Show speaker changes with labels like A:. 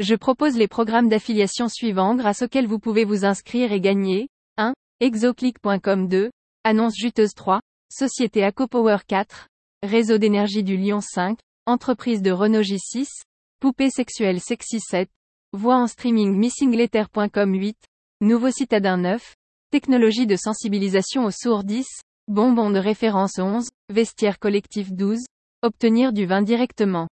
A: Je propose les programmes d'affiliation suivants grâce auxquels vous pouvez vous inscrire et gagner. 1. Exoclick.com 2. Annonce juteuse 3. Société AcoPower 4. Réseau d'énergie du Lyon 5. Entreprise de Renault J6. Poupée sexuelle Sexy 7. Voix en streaming missingletter.com 8. Nouveau citadin 9. Technologie de sensibilisation aux sourds 10. Bonbon de référence 11. Vestiaire collectif 12. Obtenir du vin directement.